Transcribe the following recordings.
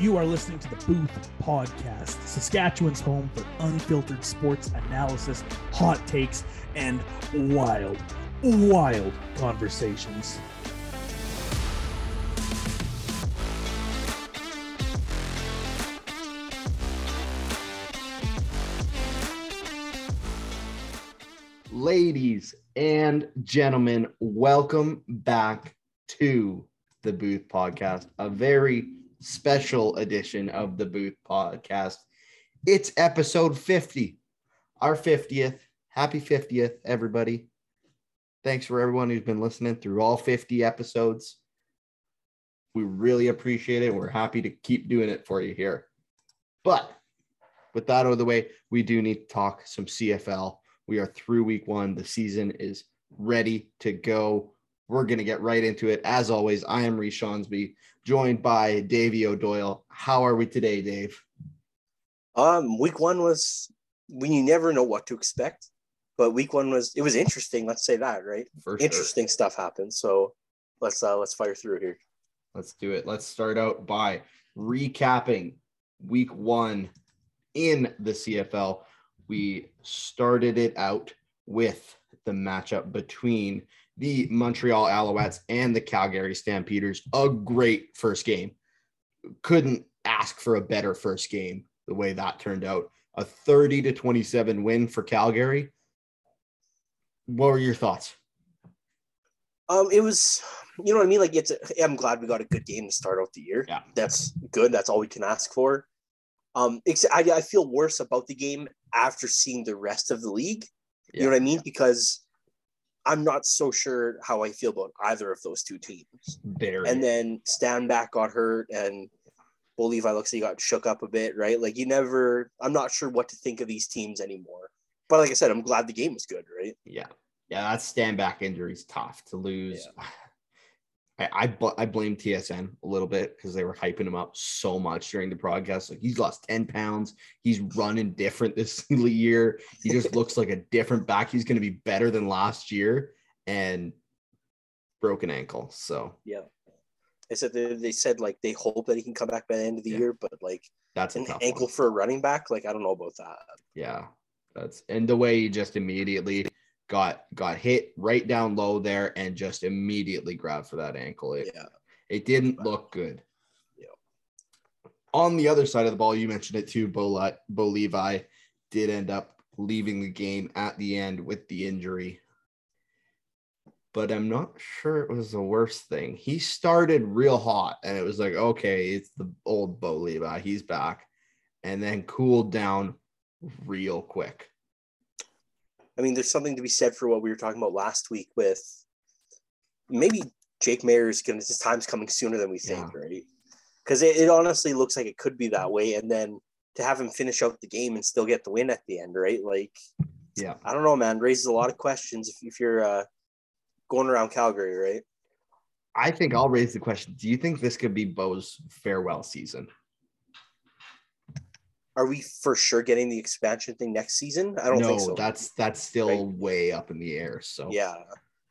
You are listening to the Booth Podcast, Saskatchewan's home for unfiltered sports analysis, hot takes, and wild, wild conversations. Ladies and gentlemen, welcome back to the Booth Podcast, a very special edition of the Booth Podcast. It's episode 50, our 50th. Happy 50th, everybody. Thanks for everyone who's been listening through all 50 episodes. We really appreciate it. We're happy to keep doing it for you here. But with that out of the way, we do need to talk some CFL. We are through week one. The season is ready to go. We're going to get right into it. As always, I am Reese Skjonsby, joined by Davey O'Doyle. How are we today, Dave? Um, week one was when you never know what to expect, but week one was it was interesting. Let's say that, right? Sure. Interesting stuff happened. So let's uh let's fire through here. Let's do it. Let's start out by recapping week one in the CFL. We started it out with the matchup between the Montreal Alouettes and the Calgary Stampeders. A great first game. Couldn't ask for a better first game the way that turned out. A 30 to 27 win for Calgary. What were your thoughts? Um, it was, you know what I mean. Like it's, a, I'm glad we got a good game to start out the year. Yeah. that's good. That's all we can ask for. Um, I, I feel worse about the game after seeing the rest of the league. You know what I mean? Because I'm not so sure how I feel about either of those two teams. Very. And then Stanback got hurt and Bo Levi looks like he got shook up a bit, right? Like you never, I'm not sure what to think of these teams anymore. But like I said, I'm glad the game was good, right? Yeah, yeah, that Stanback injury is tough to lose. I I, bl- I blame TSN a little bit because they were hyping him up so much during the broadcast. Like he's lost ten pounds. He's running different this year. He just looks like a different back. He's going to be better than last year. And broken ankle. So Yeah. They said they, they said like they hope that he can come back by the end of the Yeah. year, but like that's an ankle one. for a running back, like I don't know about that. Yeah, that's and the way he just immediately got got hit right down low there and just immediately grabbed for that ankle. It, Yeah. it didn't look good. Yeah. On the other side of the ball, you mentioned it too. Bo, Bo Levi did end up leaving the game at the end with the injury. But I'm not sure it was the worst thing. He started real hot, and it was like, okay, it's the old Bo Levi. He's back. And then cooled down real quick. I mean, there's something to be said for what we were talking about last week with maybe Jake Maier's gonna his time's coming sooner than we think, right? Because it, it honestly looks like it could be that way, and then to have him finish out the game and still get the win at the end, right? Like, Yeah. I don't know, man. Raises a lot of questions if, if you're uh, going around Calgary, right? I think I'll raise the question. Do you think this could be Bo's farewell season? Are we for sure getting the expansion thing next season? I don't no, think so. that's that's still Right. way up in the air. So yeah.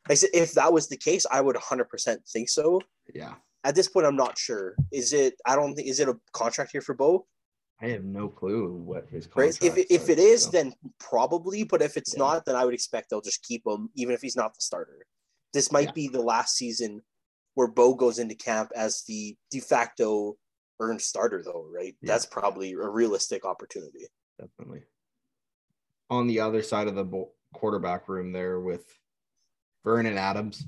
I said if that was the case, I would 100% think so. yeah. At this point, I'm not sure. Is it? I don't think. Is it a contract here for Bo? I have no clue what his Right. If if it is, so. then probably. But if it's Yeah. not, then I would expect they'll just keep him, even if he's not the starter. This might Yeah. be the last season where Bo goes into camp as the de facto earned starter, though. Right. Yeah. That's probably a realistic opportunity. definitely. On the other side of the bo- quarterback room, there with Vernon Adams,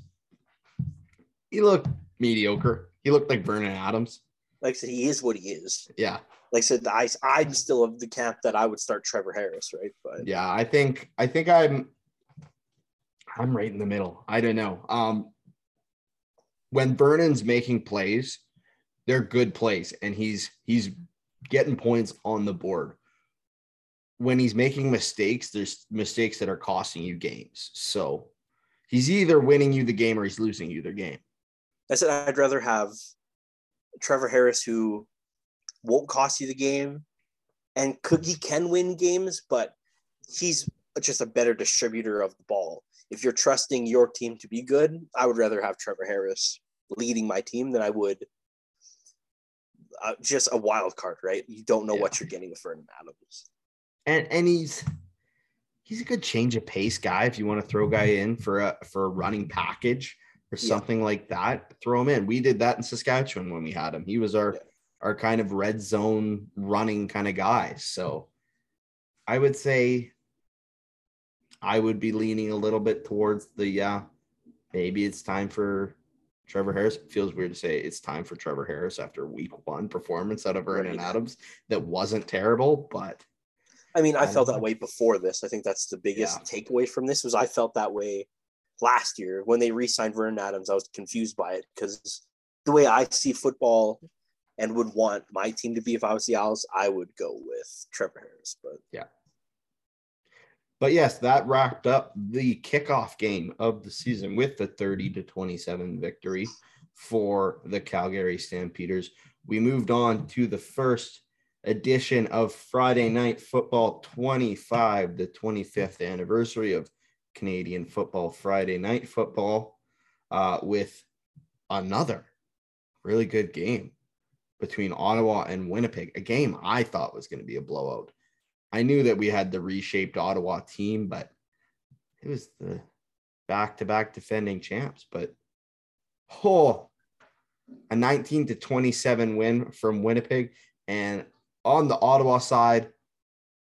he looked mediocre. He looked like Vernon Adams. Like I said, he is what he is. Yeah, Like I said, I, I'm still of the camp that I would start Trevor Harris, right? But yeah. I think I think I'm I'm right in the middle. I don't know. Um, when Vernon's making plays, they're good plays, and he's he's getting points on the board. When he's making mistakes, there's mistakes that are costing you games. So he's either winning you the game or he's losing you the game. I said I'd rather have Trevor Harris who won't cost you the game and could he can win games, but he's just a better distributor of the ball. If you're trusting your team to be good, I would rather have Trevor Harris leading my team than I would uh, just a wild card, right? You don't know Yeah. what you're getting with Vernon Adams. and and he's he's a good change of pace guy if you want to throw a guy in for a for a running package or Yeah. something like that throw him in we did that in saskatchewan when we had him he was our Yeah. our kind of red zone running kind of guy so i would say i would be leaning a little bit towards the yeah maybe it's time for Trevor Harris feels weird to say it's time for Trevor Harris after week one performance out of Vernon Right. Adams that wasn't terrible, but I mean, I I felt that way before this. I think that's the biggest Yeah. takeaway from this was I felt that way last year when they re-signed Vernon Adams. I was confused by it because the way I see football and would want my team to be if I was the Owls, I would go with Trevor Harris. But But yes, that wrapped up the kickoff game of the season with the 30 to 27 victory for the Calgary Stampeders. We moved on to the first edition of Friday Night Football 25, the 25th anniversary of Canadian Football Friday Night Football, uh, with another really good game between Ottawa and Winnipeg, a game I thought was going to be a blowout. I knew that we had the reshaped Ottawa team, but it was the back to back defending champs. But oh, a 19 to 27 win from Winnipeg. And on the Ottawa side,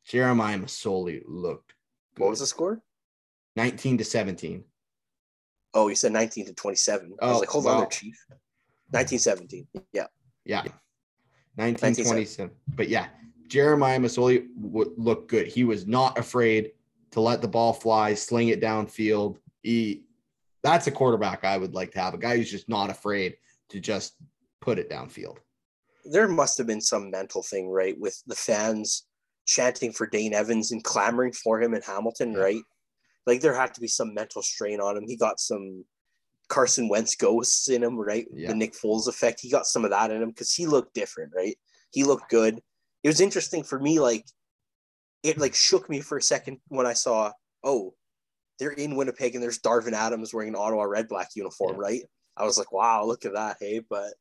Jeremiah Masoli looked what was the score? 19 to 17. Oh, you said 19 to 27. I Oh, was like, hold on there, Chief. 1917. Yeah. Yeah. 19 1927. But yeah, Jeremiah Masoli would look good. He was not afraid to let the ball fly, sling it downfield. He that's a quarterback I would like to have. A guy who's just not afraid to just put it downfield. There must have been some mental thing, right? With the fans chanting for Dane Evans and clamoring for him in Hamilton, right? Like there had to be some mental strain on him. He got some Carson Wentz ghosts in him, right? Yeah. The Nick Foles effect. He got some of that in him because he looked different, right? He looked good. It was interesting for me, like it like shook me for a second when I saw, oh, they're in Winnipeg and there's Darvin Adams wearing an Ottawa red black uniform, Yeah. right? I was like, wow, look at that, hey. But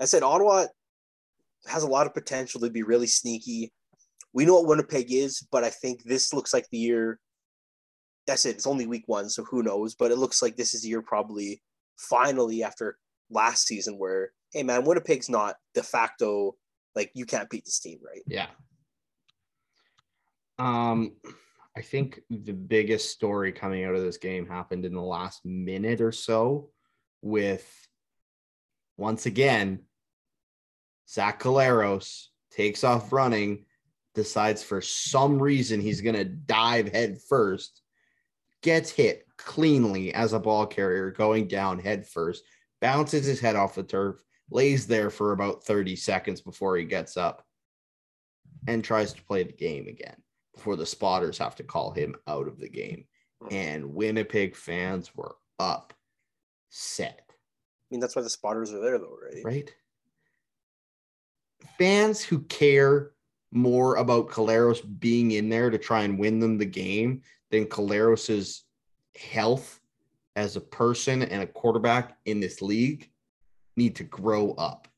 I said Ottawa has a lot of potential to be really sneaky. We know what Winnipeg is, but I think this looks like the year. That's it. It's only week one, so who knows? But it looks like this is the year probably finally after last season where, hey man, Winnipeg's not de facto like you can't beat this team, right? Yeah. Um, I think the biggest story coming out of this game happened in the last minute or so with once again, Zach Collaros takes off running, decides for some reason he's going to dive head first, gets hit cleanly as a ball carrier going down head first, bounces his head off the turf, lays there for about 30 seconds before he gets up and tries to play the game again before the spotters have to call him out of the game. Hmm. And Winnipeg fans were upset, I mean, that's why the spotters are there, though, right? right? Fans who care more about Collaros being in there to try and win them the game than Collaros's health as a person and a quarterback in this league need to grow up.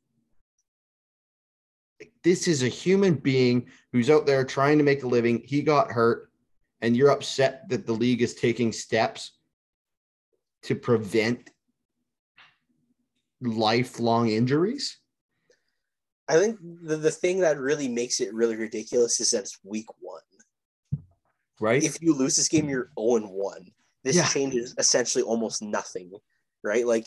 This is a human being who's out there trying to make a living. He got hurt, and you're upset that the league is taking steps to prevent lifelong injuries. I think the, the thing that really makes it really ridiculous is that it's week one. Right? If you lose this game, you're 0 1. This Yeah. changes essentially almost nothing, right? Like,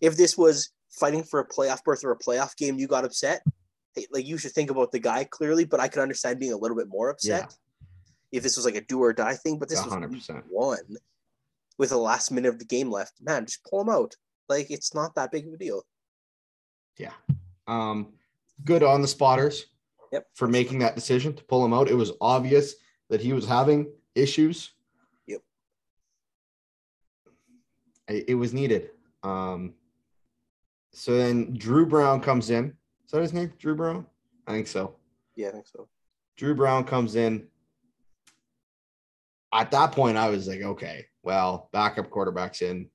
if this was fighting for a playoff berth or a playoff game, you got upset. Like, you should think about the guy clearly, but I could understand being a little bit more upset if this was like a do or die thing. But this was 100%. one with the last minute of the game left. Man, just pull him out. Like, it's not that big of a deal. Yeah. Um, good on the spotters Yep. for making that decision to pull him out. It was obvious that he was having issues. Yep. It, it was needed. Um, so then Dru Brown comes in. Is that his name? Dru Brown? I think so. Yeah, I think so. Dru Brown comes in. At that point, I was like, okay, well, backup quarterback's in.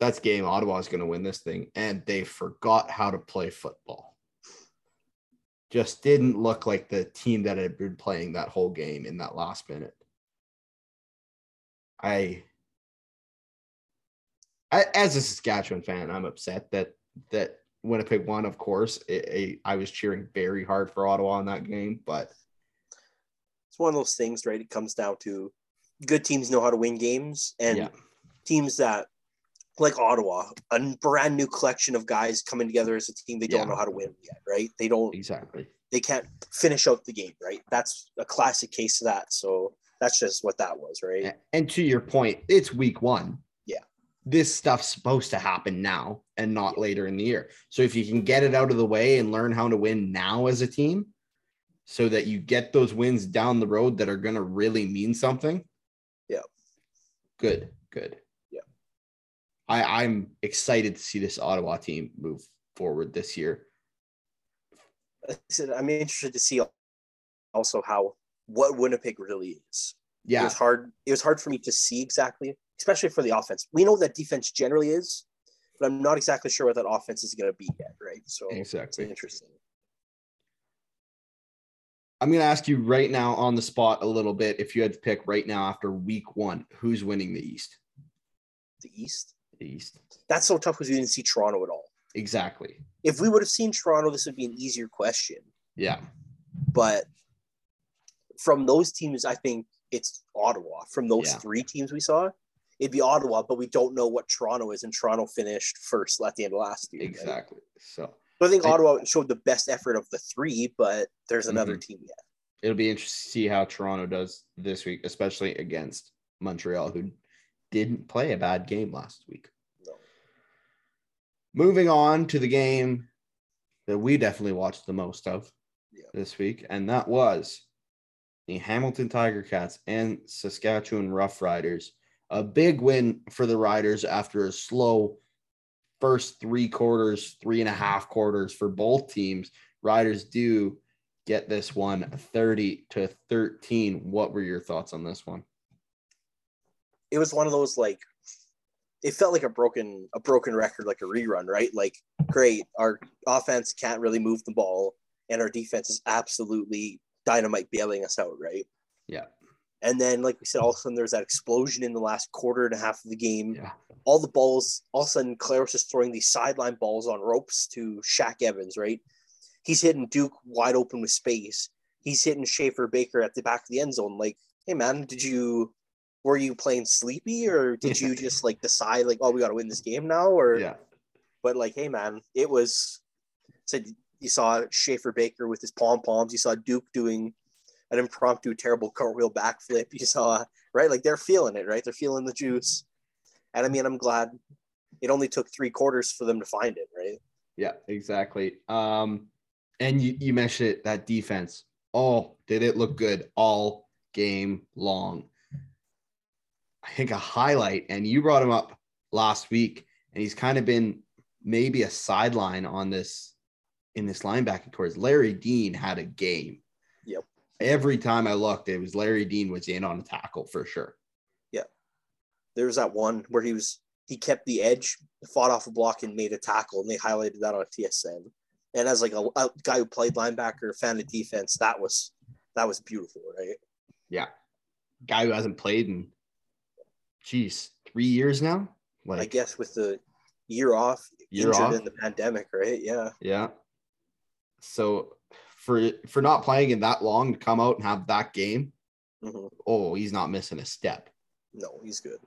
that's game. Ottawa's going to win this thing, and they forgot how to play football. Just didn't look like the team that had been playing that whole game in that last minute. I, I as a Saskatchewan fan, I'm upset that that Winnipeg won. Of course, it, it, I was cheering very hard for Ottawa in that game, but it's one of those things, right? It comes down to good teams know how to win games, and Yeah. teams that like Ottawa, a brand new collection of guys coming together as a team, they don't know how to win yet, right? They don't, exactly. they can't finish out the game, right? That's a classic case of that. So that's just what that was, right? And to your point, it's week one. This stuff's supposed to happen now and not later in the year. So if you can get it out of the way and learn how to win now as a team so that you get those wins down the road that are going to really mean something. Yeah. Good, good. Yeah. I, I'm excited to see this Ottawa team move forward this year. I said, I'm interested to see also how what Winnipeg really is. Yeah. It was hard. It was hard for me to see exactly, especially for the offense. We know that defense generally is, but I'm not exactly sure what that offense is going to be yet, right? So it's exactly. interesting. I'm going to ask you right now on the spot a little bit. If you had to pick right now after week one, who's winning the East? The East. The East. That's so tough because we didn't see Toronto at all. Exactly. If we would have seen Toronto, this would be an easier question. Yeah. But from those teams, I think it's Ottawa. From those Yeah. three teams we saw, it'd be Ottawa, but we don't know what Toronto is, and Toronto finished first at the end of last year. right? Exactly. So So I think I- Ottawa showed the best effort of the three, but there's another Mhm. team yet. it'll be interesting to see how Toronto does this week, especially against Montreal, who didn't play a bad game last week. No. Moving on to the game that we definitely watched the most of Yeah. this week, and that was the Hamilton Tiger Cats and Saskatchewan Roughriders. A big win for the Riders after a slow first three quarters, three and a half quarters for both teams. Riders do get this one 30 to 13. What were your thoughts on this one? It was one of those like it felt like a broken a broken record, like a rerun, right? Like great, our offense can't really move the ball, and our defense is absolutely dynamite bailing us out, right? Yeah. And then, like we said, all of a sudden there's that explosion in the last quarter and a half of the game. Yeah. All the balls, all of a sudden, Claire was just throwing these sideline balls on ropes to Shaq Evans, right? He's hitting Duke wide open with space. He's hitting Schaffer-Baker at the back of the end zone. Like, hey man, did you were you playing sleepy or did you just like decide like, oh, we gotta win this game now? Or Yeah. but like, hey man, it was said you saw Schaffer-Baker with his pom poms. You saw Duke doing an impromptu terrible cartwheel backflip. You saw right, like they're feeling it, right? They're feeling the juice. And I mean, I'm glad it only took three quarters for them to find it, right? Yeah, exactly. Um, and you, you mentioned it, that defense. Oh, did it look good all game long? I think a highlight, and you brought him up last week, and he's kind of been maybe a sideline on this in this linebacking course. Larry Dean had a game. Every time I looked, it was Larry Dean was in on a tackle for sure. Yeah. There was that one where he was he kept the edge, fought off a block, and made a tackle, and they highlighted that on TSN. And as like a, a guy who played linebacker, fan of defense, that was that was beautiful, right? Yeah. Guy who hasn't played in geez, three years now. Like I guess with the year off, Year injured off? in the pandemic, right? Yeah. Yeah. So for for not playing in that long to come out and have that game, hmm oh, he's not missing a step. No, he's good.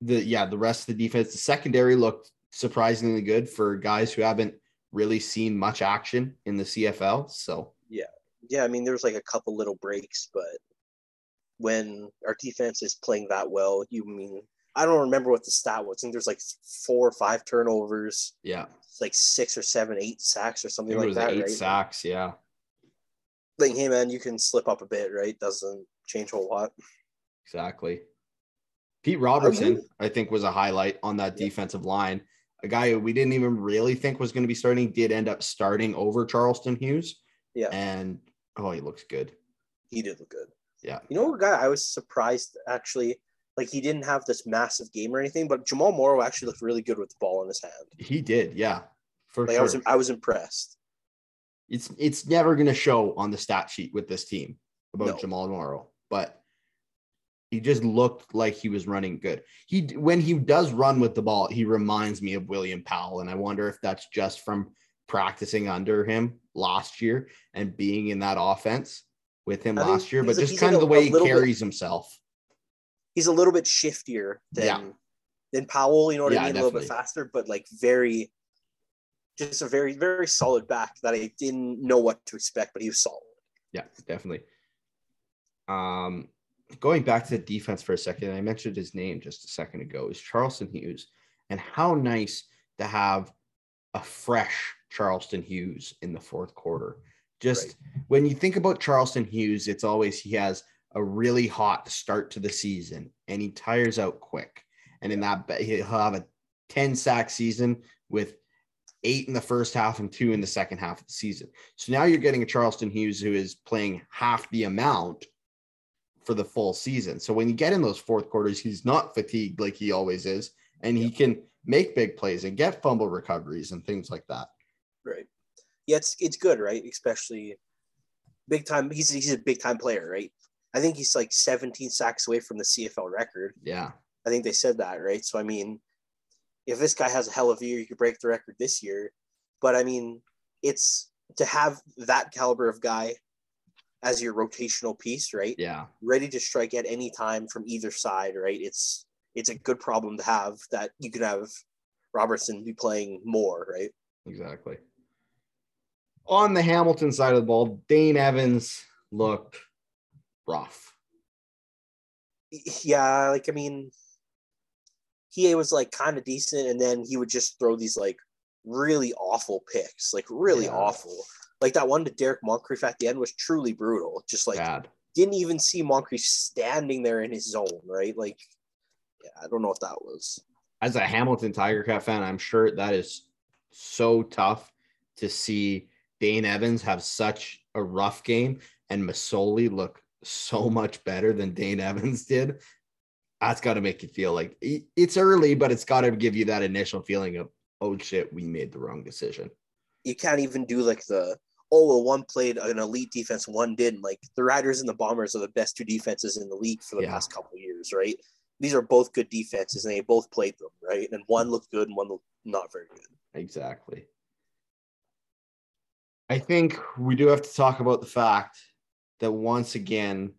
The yeah, the rest of the defense, the secondary looked surprisingly good for guys who haven't really seen much action in the CFL. So yeah, Yeah, I mean, there's like a couple little breaks, but when our defense is playing that well, you mean I don't remember what the stat was. I think there's like four or five turnovers, yeah, like six or seven, eight sacks or something like that, eight right? sacks. Yeah, Like, hey man, you can slip up a bit, right? Doesn't change a whole lot. exactly. Pete Robertson, you- I think, was a highlight on that Yeah. defensive line. A guy who we didn't even really think was going to be starting did end up starting over Charleston Hughes. Yeah. And oh, he looks good. He did look good. Yeah. You know, a guy I was surprised actually Like he didn't have this massive game or anything, but Jamal Morrow actually looked really good with the ball in his hand. He did, yeah, for Like sure. I was I was impressed. it's it's never going to show on the stat sheet with this team about No. Jamal Morrow, but he just looked like he was running good. He when he does run with the ball, he reminds me of William Powell, and I wonder if that's just from practicing under him last year and being in that offense with him I last year, but just kind like of the way he little bit- carries himself. He's a little bit shiftier than Yeah. than Powell, you know what Yeah, I mean? A little bit faster, but like very just a very, very solid back that I didn't know what to expect, but he was solid. Yeah, definitely. Um, going back to the defense for a second, I mentioned his name just a second ago is Charleston Hughes, and how nice to have a fresh Charleston Hughes in the fourth quarter. Just Right. when you think about Charleston Hughes, it's always he has a really hot start to the season and he tires out quick. And in that, he'll have a 10 sack season with eight in the first half and two in the second half of the season. So now you're getting a Charleston Hughes who is playing half the amount for the full season. So when you get in those fourth quarters, he's not fatigued like he always is, and he can make big plays and get fumble recoveries and things like that. Right. Yeah, it's it's good, right? Especially big time. He's he's a big time player, right? I think he's like 17 sacks away from the CFL record. Yeah. I think they said that, right? So I mean, if this guy has a hell of a year, you could break the record this year. But I mean, it's to have that caliber of guy as your rotational piece, right? Yeah. Ready to strike at any time from either side, right? It's it's a good problem to have that you could have Robertson be playing more, right? Exactly. On the Hamilton side of the ball, Dane Evans looked rough. yeah, like I mean, he was like kind of decent, and then he would just throw these like really awful picks, like really Yeah. awful. Like that one to Derek Moncrief at the end was truly brutal. Just like Bad. didn't even see Moncrief standing there in his zone, right? Like, yeah, I don't know what that was. As a Hamilton Tiger Cat fan, I'm sure that is so tough to see Dane Evans have such a rough game and Masoli look so much better than Dane Evans did. That's got to make you feel like it's early, but it's got to give you that initial feeling of, oh shit, we made the wrong decision. You can't even do like the oh well, one played an elite defense, one didn't. Like the Riders and the Bombers are the best two defenses in the league for the Yeah. past couple of years, right? These are both good defenses, and they both played them, right? And one looked good, and one looked not very good. Exactly. I think we do have to talk about the fact that once again,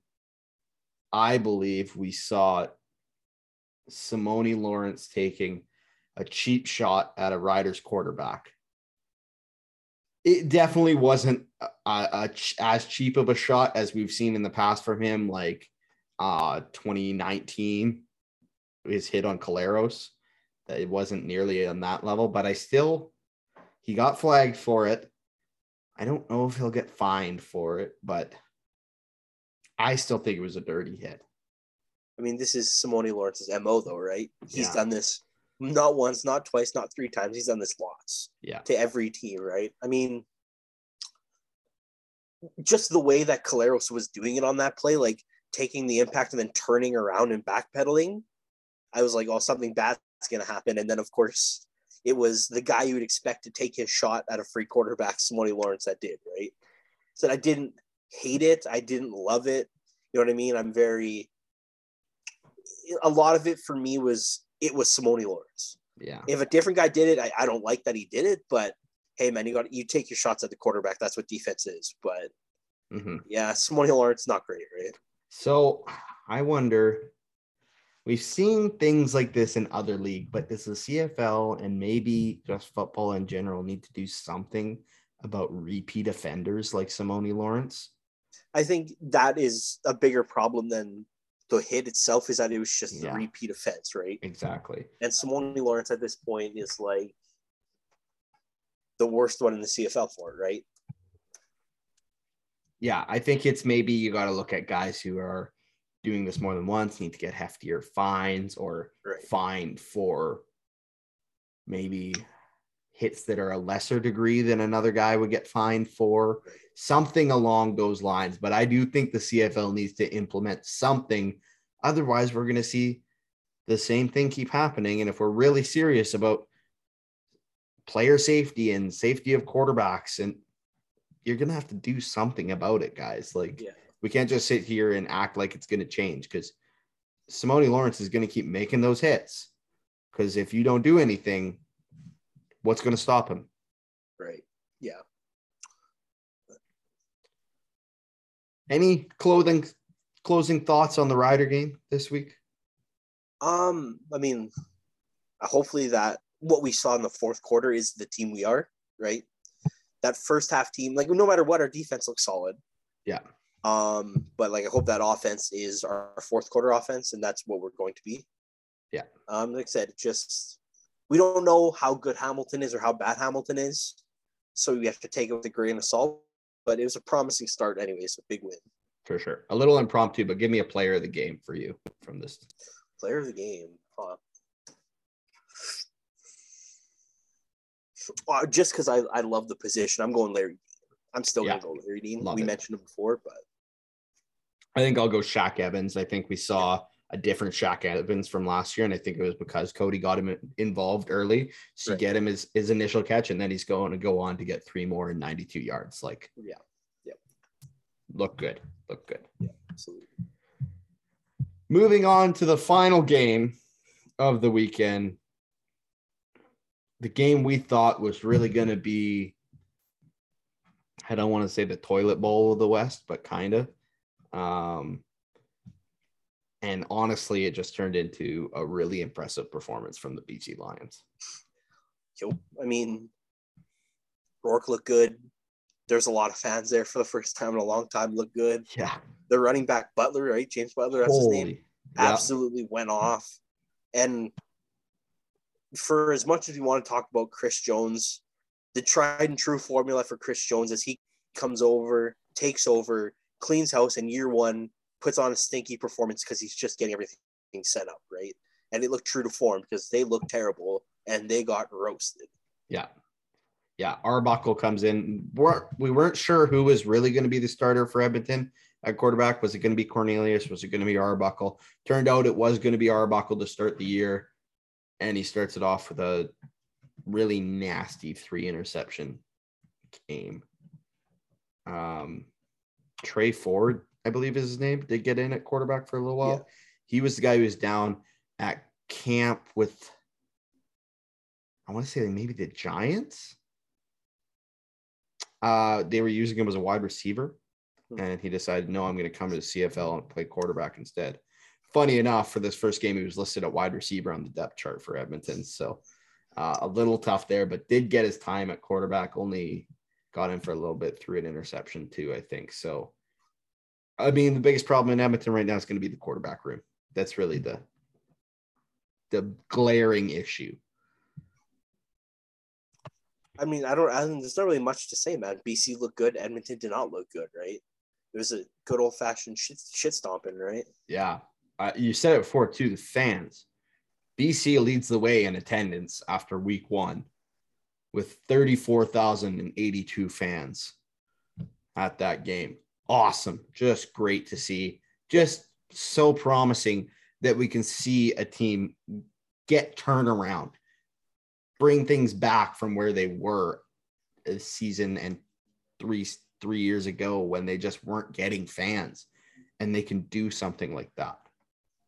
I believe we saw Simoni Lawrence taking a cheap shot at a Riders quarterback. It definitely wasn't a, a as cheap of a shot as we've seen in the past from him, like uh 2019, his hit on Collaros. That it wasn't nearly on that level, but I still he got flagged for it. I don't know if he'll get fined for it, but I still think it was a dirty hit. I mean, this is Simoni Lawrence's MO, though, right? He's Yeah. done this not once, not twice, not three times. He's done this lots Yeah. to every team, right? I mean, just the way that Collaros was doing it on that play, like taking the impact and then turning around and backpedaling, I was like, oh, something bad's going to happen. And then, of course, it was the guy you would expect to take his shot at a free quarterback, Simoni Lawrence, that did, right? So I didn't hate it. I didn't love it. You know what I mean? I'm very, a lot of it for me was, it was Simoni Lawrence. Yeah. If a different guy did it, I, I don't like that he did it, but hey, man, you got you take your shots at the quarterback. That's what defense is. But Mhm. yeah, Simoni Lawrence not great, right? So I wonder. We've seen things like this in other league, but does the CFL and maybe just football in general need to do something about repeat offenders like Simoni Lawrence? I think that is a bigger problem than the hit itself. Is that it was just Yeah. the repeat offense, right? Exactly. And Simoni Lawrence at this point is like the worst one in the CFL for it, right? Yeah, I think it's maybe you got to look at guys who are doing this more than once, need to get heftier fines or Right. fined for maybe hits that are a lesser degree than another guy would get fined for, something along those lines. But I do think the CFL needs to implement something. Otherwise, we're going to see the same thing keep happening, and if we're really serious about player safety and safety of quarterbacks, and you're gonna have to do something about it, guys. Like Yeah. we can't just sit here and act like it's gonna change because Simoni Lawrence is gonna keep making those hits. Because if you don't do anything, what's gonna stop him? Right. Yeah. Any clothing closing thoughts on the Rider game this week? Um, I mean, hopefully that what we saw in the fourth quarter is the team we are, right? That first half team, like no matter what, our defense looks solid. Yeah. Um, but like I hope that offense is our fourth quarter offense, and that's what we're going to be. Yeah. Um, like I said, just we don't know how good Hamilton is or how bad Hamilton is, so we have to take it with a grain of salt. But it was a promising start, anyways. A big win. For sure. A little impromptu, but give me a player of the game for you from this. Player of the game. Huh. Uh, just because I, I love the position, I'm going Larry. Dean. I'm still Yeah. gonna go Larry Dean. Love we it. mentioned him before, but I think I'll go Shaq Evans. I think we saw a different Shaq Evans from last year, and I think it was because Cody got him involved early to Right. get him his, his initial catch, and then he's going to go on to get three more and 92 yards. Like, Yeah. Yep. look good, look good. Yeah, absolutely. Moving on to the final game of the weekend. The game we thought was really going to be, I don't want to say the toilet bowl of the West, but kind of. Um, and honestly, it just turned into a really impressive performance from the BC Lions. Yo, I mean, Rourke looked good. There's a lot of fans there for the first time in a long time. Look good. Yeah. The running back Butler, right? James Butler, that's his name. Yeah. absolutely went off. And for as much as we want to talk about Chris Jones, the tried and true formula for Chris Jones is he comes over, takes over, cleans house, in year one puts on a stinky performance because he's just getting everything set up, right? And it looked true to form because they looked terrible and they got roasted. Yeah. Yeah. Arbuckle comes in. We're, we weren't sure who was really going to be the starter for Edmonton at quarterback. Was it going to be Cornelius? Was it going to be Arbuckle? Turned out it was going to be Arbuckle to start the year. And he starts it off with a really nasty three interception game. Um, Tre Ford, I believe is his name, did get in at quarterback for a little while. Yeah. He was the guy who was down at camp with I want to say maybe the Giants. Uh, they were using him as a wide receiver, Hmm. and he decided, no, I'm going to come to the CFL and play quarterback instead. Funny enough, for this first game, he was listed at wide receiver on the depth chart for Edmonton. So uh, a little tough there, but did get his time at quarterback. Only got in for a little bit through an interception too, I think. So, I mean, the biggest problem in Edmonton right now is going to be the quarterback room. That's really the the glaring issue. I mean, I don't, I don't, there's not really much to say, man. BC looked good. Edmonton did not look good, right? It was a good old fashioned shit, shit stomping, right? Yeah. Uh, you said it before too. The fans, BC leads the way in attendance after week one with 34,082 fans at that game. Awesome. Just great to see. Just so promising that we can see a team get turnaround, bring things back from where they were a season and three three years ago when they just weren't getting fans and they can do something like that.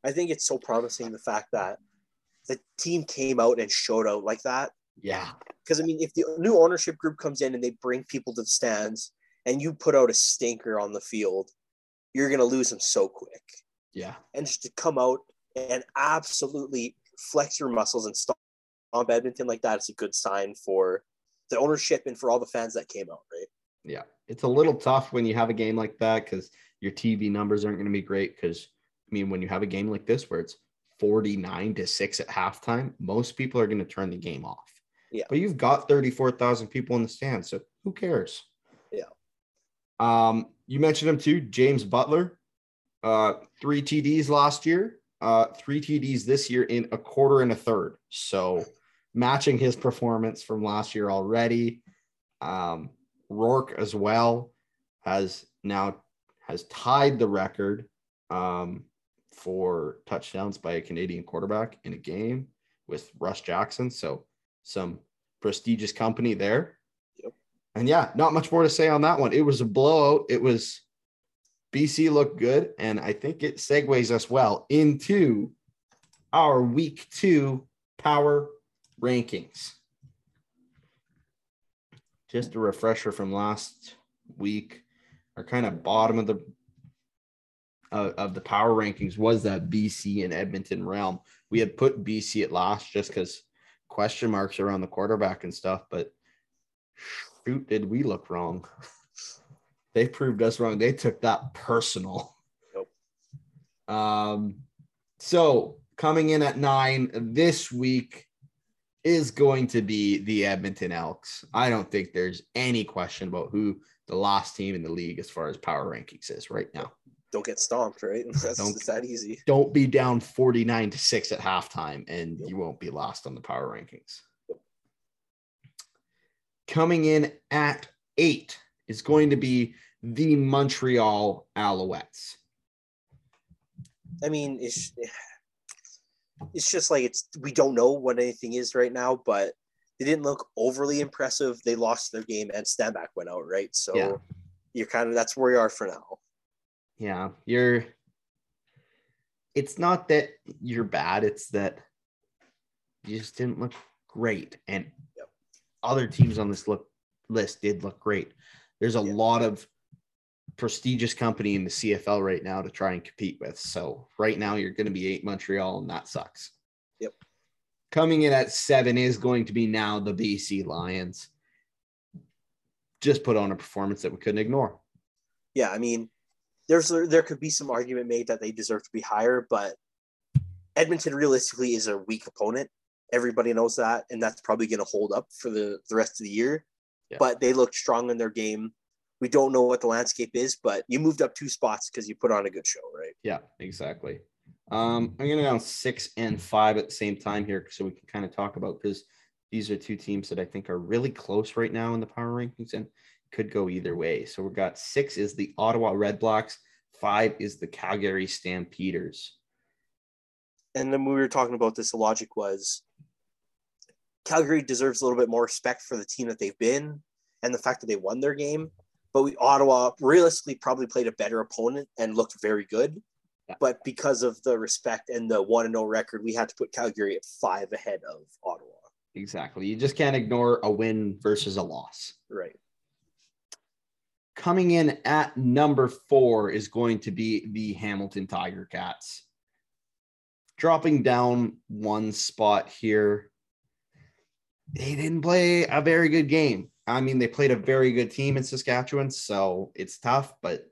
I think it's so promising the fact that the team came out and showed out like that. Yeah. Because I mean, if the new ownership group comes in and they bring people to the stands and you put out a stinker on the field, you're gonna lose them so quick. Yeah. And just to come out and absolutely flex your muscles and stomp Edmonton like that is a good sign for the ownership and for all the fans that came out, right? Yeah. It's a little tough when you have a game like that because your TV numbers aren't going to be great. Because, I mean, when you have a game like this where it's 49 to 6 at halftime, most people are going to turn the game off. Yeah. But you've got 34,000 people in the stands. So who cares? Yeah. Um, you mentioned him too, James Butler. Uh, three TDs last year, uh, three TDs this year in a quarter and a third. So matching his performance from last year already. Um, Rourke as well has now has tied the record um, for touchdowns by a Canadian quarterback in a game with Russ Jackson. So some prestigious company there. And yeah, not much more to say on that one. It was a blowout. It was BC looked good, and I think it segues us well into our week two power rankings. Just a refresher from last week, our kind of bottom of the uh, of the power rankings was that BC and Edmonton realm. We had put BC at last just because question marks around the quarterback and stuff, but shoot, did we look wrong? they proved us wrong. They took that personal. Nope. Um, so coming in at nine this week is going to be the Edmonton Elks. I don't think there's any question about who the last team in the league as far as power rankings is right now. Don't get stomped, right? That's Don't- it's that easy. Don't be down 49 to 6 at halftime and you won't be lost on the power rankings. Coming in at eight is going to be the Montreal Alouettes. I mean, it's it's just like it's we don't know what anything is right now, but they didn't look overly impressive. They lost their game and Stanback went out, right? So Yeah. you're kind of that's where you are for now. Yeah, you're. It's not that you're bad, it's that you just didn't look great. And. Other teams on this look list did look great. There's a Yeah. lot of prestigious company in the CFL right now to try and compete with. So right now you're going to be eight Montreal, and that sucks. Yep. Coming in at seven is going to be now the BC Lions. Just put on a performance that we couldn't ignore. Yeah, I mean, there's there could be some argument made that they deserve to be higher, but Edmonton realistically is a weak opponent. Everybody knows that, and that's probably going to hold up for the the rest of the year. Yeah. But they looked strong in their game. We don't know what the landscape is, but you moved up two spots because you put on a good show, right? Yeah, exactly. Um, I'm gonna go six and five at the same time here, so we can kind of talk about because these are two teams that I think are really close right now in the power rankings and could go either way. So we've got six is the Ottawa Red Blacks, five is the Calgary Stampeders. And then we were talking about this, the logic was Calgary deserves a little bit more respect for the team that they've been and the fact that they won their game. But we Ottawa realistically probably played a better opponent and looked very good. Yeah. But because of the respect and the one and no record, we had to put Calgary at five ahead of Ottawa. Exactly. You just can't ignore a win versus a loss. Right. Coming in at number four is going to be the Hamilton Tiger Cats. Dropping down one spot here. They didn't play a very good game. I mean, they played a very good team in Saskatchewan, so it's tough, but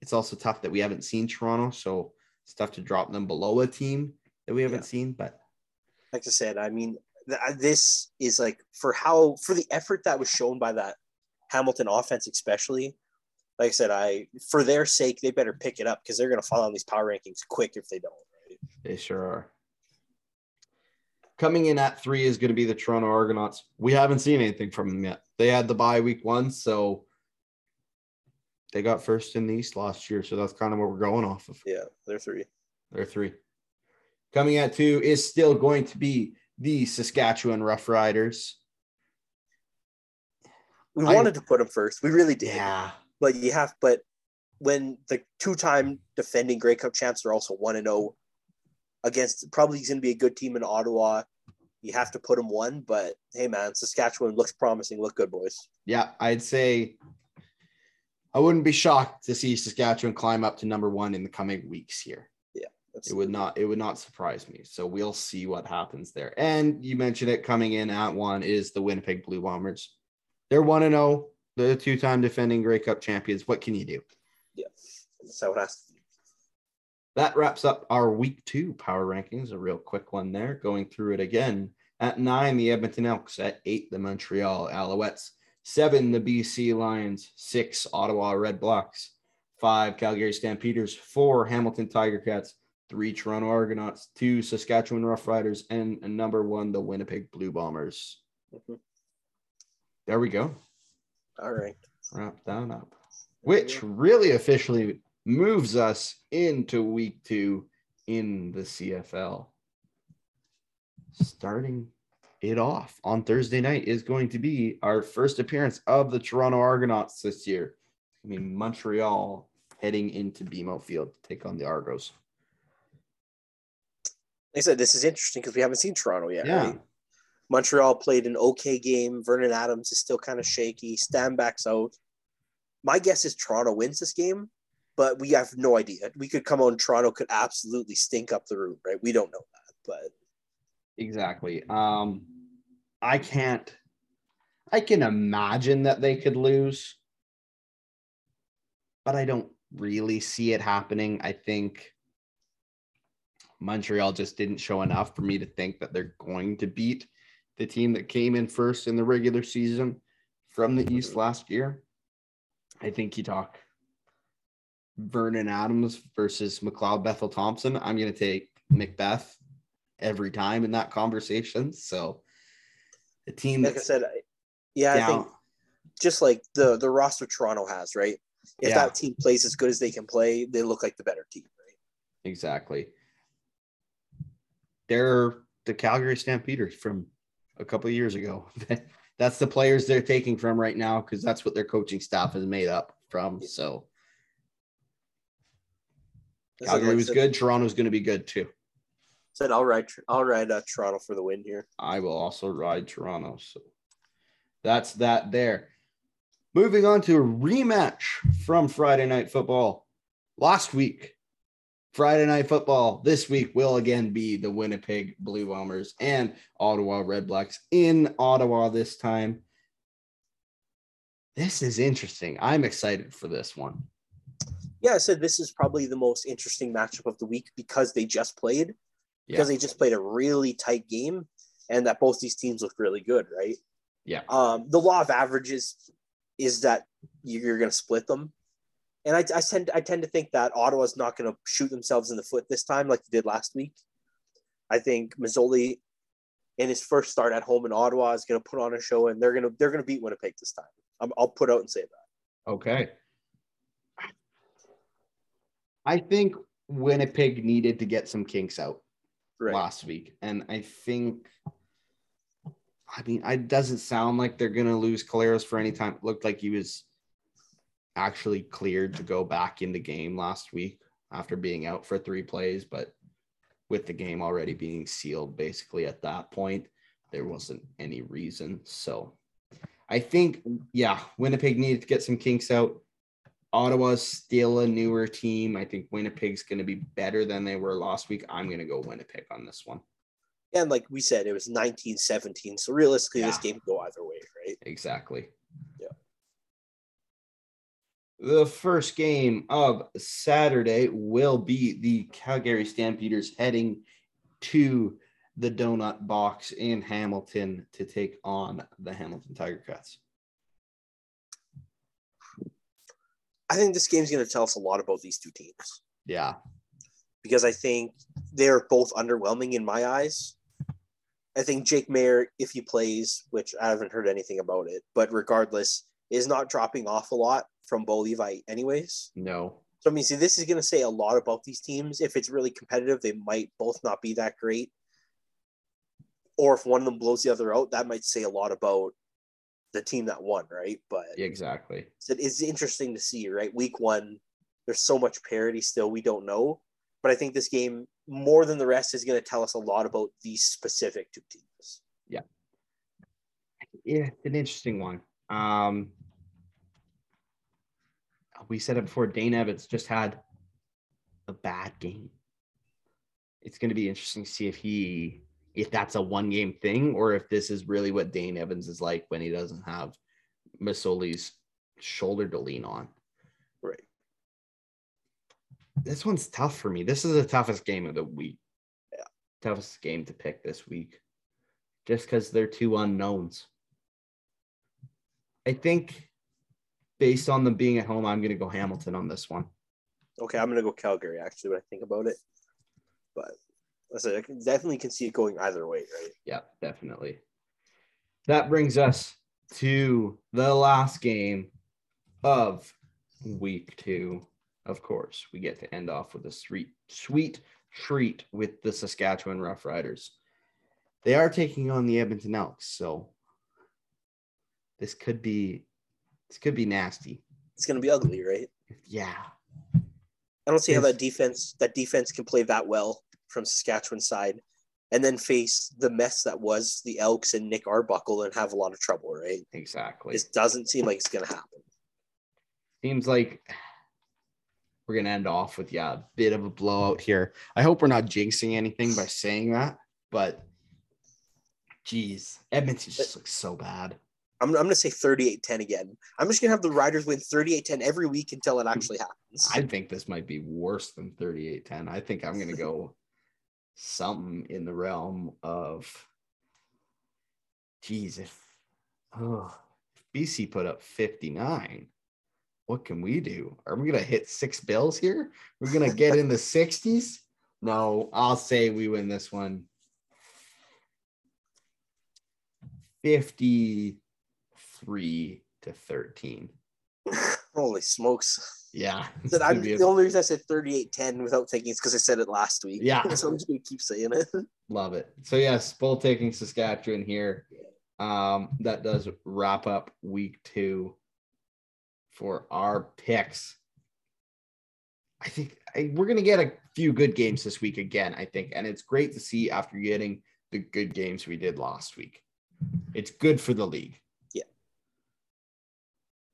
it's also tough that we haven't seen Toronto. So it's tough to drop them below a team that we haven't Yeah. seen. But Like I said, I mean, th- uh, this is like for how for the effort that was shown by that Hamilton offense, especially. Like I said, I for their sake, they better pick it up because they're going to fall on these power rankings quick if they don't. They sure are. Coming in at three is going to be the Toronto Argonauts. We haven't seen anything from them yet. They had the bye week one, so they got first in the East last year. So that's kind of what we're going off of. Yeah, they're three. They're three. Coming at two is still going to be the Saskatchewan Rough Riders. We I- wanted to put them first. We really did. Yeah. But you have, but when the two-time defending Grey Cup champs are also one and zero against probably he's going to be a good team in Ottawa, you have to put them one. But hey, man, Saskatchewan looks promising. Look good, boys. Yeah. I'd say I wouldn't be shocked to see Saskatchewan climb up to number one in the coming weeks here. That's, it would not it would not surprise me so we'll see what happens there and you mentioned it coming in at one is the winnipeg blue bombers they're one and oh the two-time defending Grey Cup champions what can you do yeah, how it has to. That wraps up our week two power rankings a real quick one there going through it again at nine the edmonton elks at eight the montreal alouettes seven the bc lions six ottawa red blacks five calgary stampeders four hamilton tiger cats three Toronto Argonauts, two Saskatchewan Roughriders, and number one, the Winnipeg Blue Bombers. Mhm. There we go. All right. Wrap that up. Which really officially moves us into week two in the CFL. Starting it off on Thursday night is going to be our first appearance of the Toronto Argonauts this year. I mean, Montreal heading into BMO Field to take on the Argos. Like I said, this is interesting because we haven't seen Toronto yet. Yeah. Right? Montreal played an okay game. Vernon Adams is still kind of shaky. Stanback's out. My guess is Toronto wins this game, but we have no idea. We could come on. Toronto could absolutely stink up the room, right? We don't know that, but Exactly. Um, I can't. I can imagine that they could lose, but I don't really see it happening. I think Montreal just didn't show enough for me to think that they're going to beat the team that came in first in the regular season from the East last year. I think you talk Vernon Adams versus McLeod Bethel Thompson. I'm going to take Macbeth every time in that conversation. So the team like I said, yeah, I think just like the the roster Toronto has, right? If Yeah. that team plays as good as they can play, they look like the better team, right? exactly. They're the Calgary Stampeders from a couple of years ago. that's the players they're taking from right now because that's what their coaching staff is made up from. So Calgary was said- good. Toronto's going to be good too. Said I'll ride. I'll ride uh, Toronto for the win here. I will also ride Toronto. So that's that there. Moving on to a rematch from Friday Night Football last week. Friday Night Football this week will again be the Winnipeg Blue Bombers and Ottawa Red Blacks in Ottawa this time. This is interesting. I'm excited for this one. Yeah, I said this is probably the most interesting matchup of the week because they just played, because they just played a really tight game, and that both these teams look really good, right? Yeah. Um, the law of averages is that you're going to split them, and I, I tend I tend to think that Ottawa's not going to shoot themselves in the foot this time like they did last week. I think Masoli, in his first start at home in Ottawa, is going to put on a show, and they're going to they're going to beat Winnipeg this time. I'm, I'll put out and say that. Okay. I think Winnipeg needed to get some kinks out. Right. last week. And I think, I mean, it doesn't sound like they're going to lose Collaros for any time. It looked like he was actually cleared to go back in the game last week after being out for three plays. But with the game already being sealed, basically at that point, there wasn't any reason. So I think, yeah, Winnipeg needed to get some kinks out. Ottawa's still a newer team. I think Winnipeg's going to be better than they were last week. I'm going to go Winnipeg on this one. And like we said, it was 1917. So realistically, this game could go either way, right? Exactly. Yeah. The first game of Saturday will be the Calgary Stampeders heading to the Donut Box in Hamilton to take on the Hamilton Tiger Cats. I think this game's going to tell us a lot about these two teams Yeah. because I think they're both underwhelming in my eyes. I think Jake Maier, if he plays, which I haven't heard anything about it, but regardless, is not dropping off a lot from Bo Levi, anyways. No. So I mean, see, this is going to say a lot about these teams. If it's really competitive, they might both not be that great. Or if one of them blows the other out, that might say a lot about the team that won, right? But Exactly. so it's interesting to see, right? Week one, there's so much parity still, we don't know. But I think this game, more than the rest, is going to tell us a lot about these specific two teams. Yeah, yeah, it's an interesting one. Um, we said it before. Dane Evans just had a bad game. It's going to be interesting to see if he, if that's a one game thing, or if this is really what Dane Evans is like when he doesn't have Masoli's shoulder to lean on. Right. This one's tough for me. This is the toughest game of the week. Yeah. Toughest game to pick this week, just because they're two unknowns. I think based on them being at home, I'm going to go Hamilton on this one. Okay, I'm going to go Calgary, actually, when I think about it. But I said, I can, definitely can see it going either way, right? Yeah, definitely. That brings us to the last game of week two. of course, we get to end off with a sweet, sweet treat with the Saskatchewan Roughriders. They are taking on the Edmonton Elks, so this could be this could be nasty. It's going to be ugly, right? Yeah. I don't see how that defense that defense can play that well from Saskatchewan side, and then face the mess that was the Elks and Nick Arbuckle and have a lot of trouble, right? Exactly. It doesn't seem like it's going to happen. Seems like we're gonna end off with yeah, a bit of a blowout here. I hope we're not jinxing anything by saying that, but geez, Edmonton just looks so bad. I'm, I'm going to say 38-10 again. I'm just going to have the Riders win 38-10 every week until it actually happens. I think this might be worse than 38-10. I think I'm gonna go something in the realm of geez, if oh if BC put up 59, what can we do? Are we gonna hit six bills here? We're gonna get in the 60s? No, I'll say we win this one 53 to 13. Holy smokes. Yeah. I'm, the only reason I said 38-10 without taking is because I said it last week. Yeah. so I'm just going to keep saying it. Love it. So yes, both taking Saskatchewan here. Um, that does wrap up week two for our picks. I think I, we're gonna get a few good games this week again. I think, and it's great to see after getting the good games we did last week. It's good for the league. Yeah.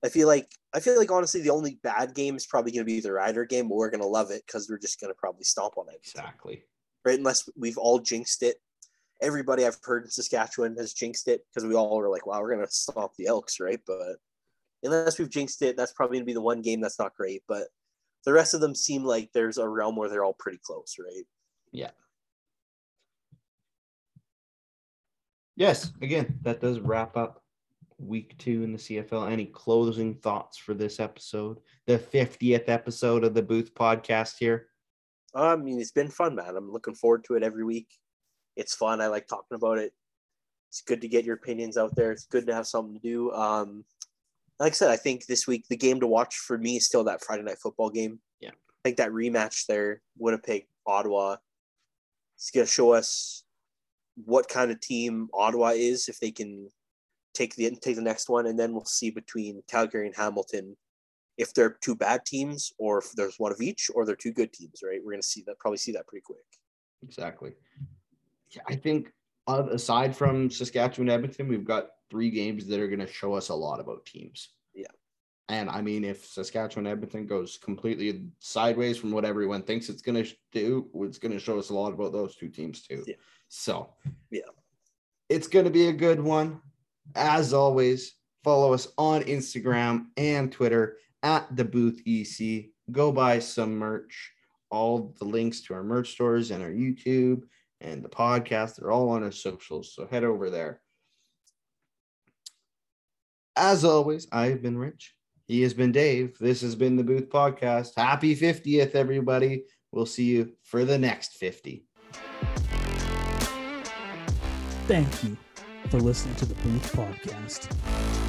I feel like I feel like honestly the only bad game is probably going to be the Rider game, but we're going to love it because we're just going to probably stomp on it, Exactly. right? Unless we've all jinxed it. Everybody I've heard in Saskatchewan has jinxed it because we all were like, "Wow, we're going to stomp the Elks," right? But unless we've jinxed it, that's probably going to be the one game that's not great. But the rest of them seem like there's a realm where they're all pretty close, right? Yeah. Yes. Again, that does wrap up week two in the CFL. Any closing thoughts for this episode, the 50th episode of the Booth Podcast here? I mean, it's been fun, man. I'm looking forward to it every week. It's fun. I like talking about it. It's good to get your opinions out there. It's good to have something to do. Um, like I said, I think this week the game to watch for me is still that Friday night football game. Yeah. I think that rematch there, Winnipeg, Ottawa, it's going to show us what kind of team Ottawa is if they can take the take the next one, and then we'll see between Calgary and Hamilton if they're two bad teams or if there's one of each or they're two good teams, right? We're going to see that probably see that pretty quick. Exactly. Yeah, I think uh, aside from Saskatchewan, Edmonton, we've got three games that are going to show us a lot about teams. Yeah. And I mean, if Saskatchewan, Edmonton goes completely sideways from what everyone thinks it's going to do, it's going to show us a lot about those two teams too. Yeah. So, Yeah. it's going to be a good one. As always, follow us on Instagram and Twitter at the Booth EC. Go buy some merch. All the links to our merch stores and our YouTube and the podcast, they're all on our socials. So head over there. As always, I've been Rich. He has been Dave. This has been the Booth Podcast. Happy 50th, everybody. We'll see you for the next 50. Thank you for listening to the Booth Podcast.